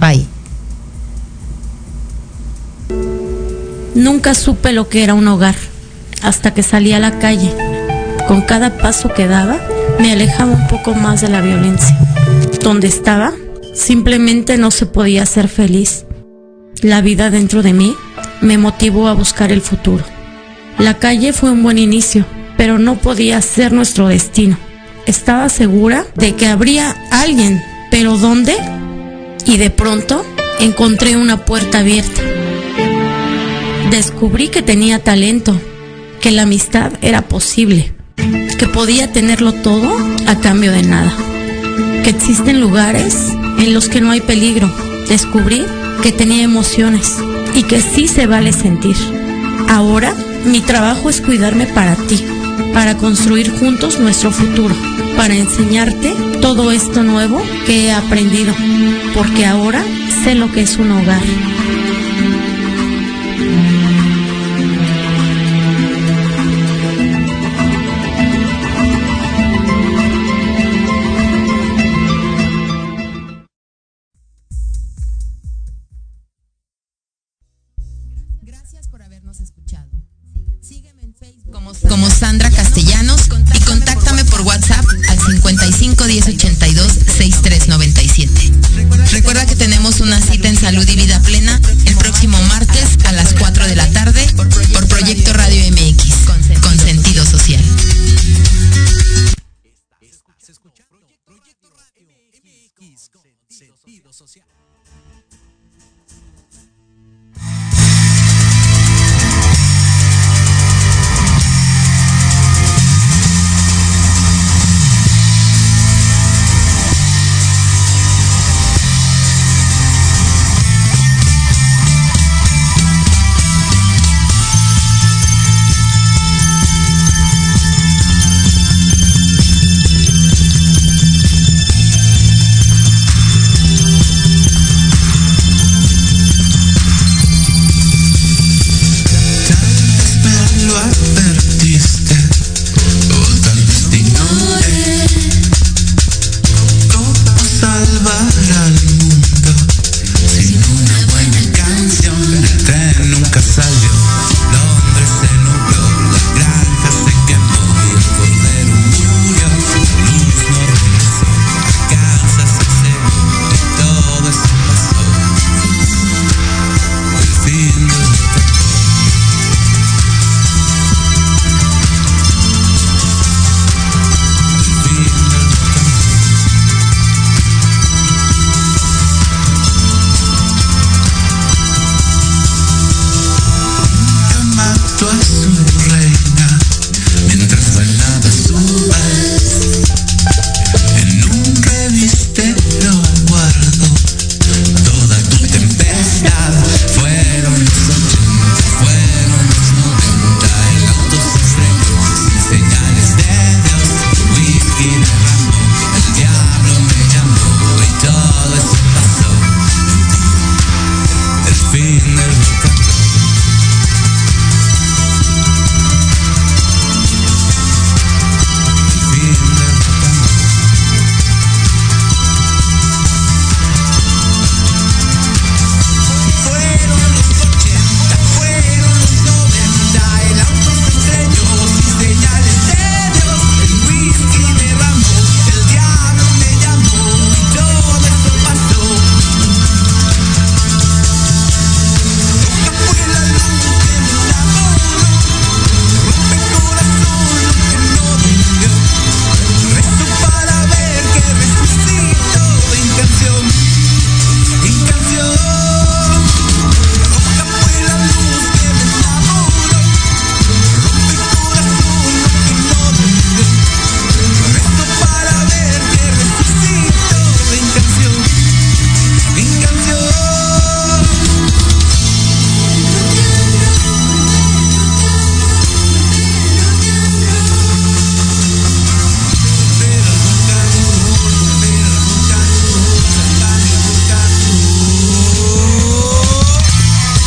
Speaker 3: Bye.
Speaker 18: Nunca supe lo que era un hogar hasta que salí a la calle. Con cada paso que daba, me alejaba un poco más de la violencia. Donde estaba, simplemente no se podía ser feliz. La vida dentro de mí me motivó a buscar el futuro. La calle fue un buen inicio, pero no podía ser nuestro destino. Estaba segura de que habría alguien, pero ¿dónde? Y de pronto encontré una puerta abierta. Descubrí que tenía talento, que la amistad era posible, que podía tenerlo todo a cambio de nada, que existen lugares en los que no hay peligro. Descubrí que tenía emociones y que sí se vale sentir. Ahora mi trabajo es cuidarme para ti, para construir juntos nuestro futuro, para enseñarte todo esto nuevo que he aprendido, porque ahora sé lo que es un hogar.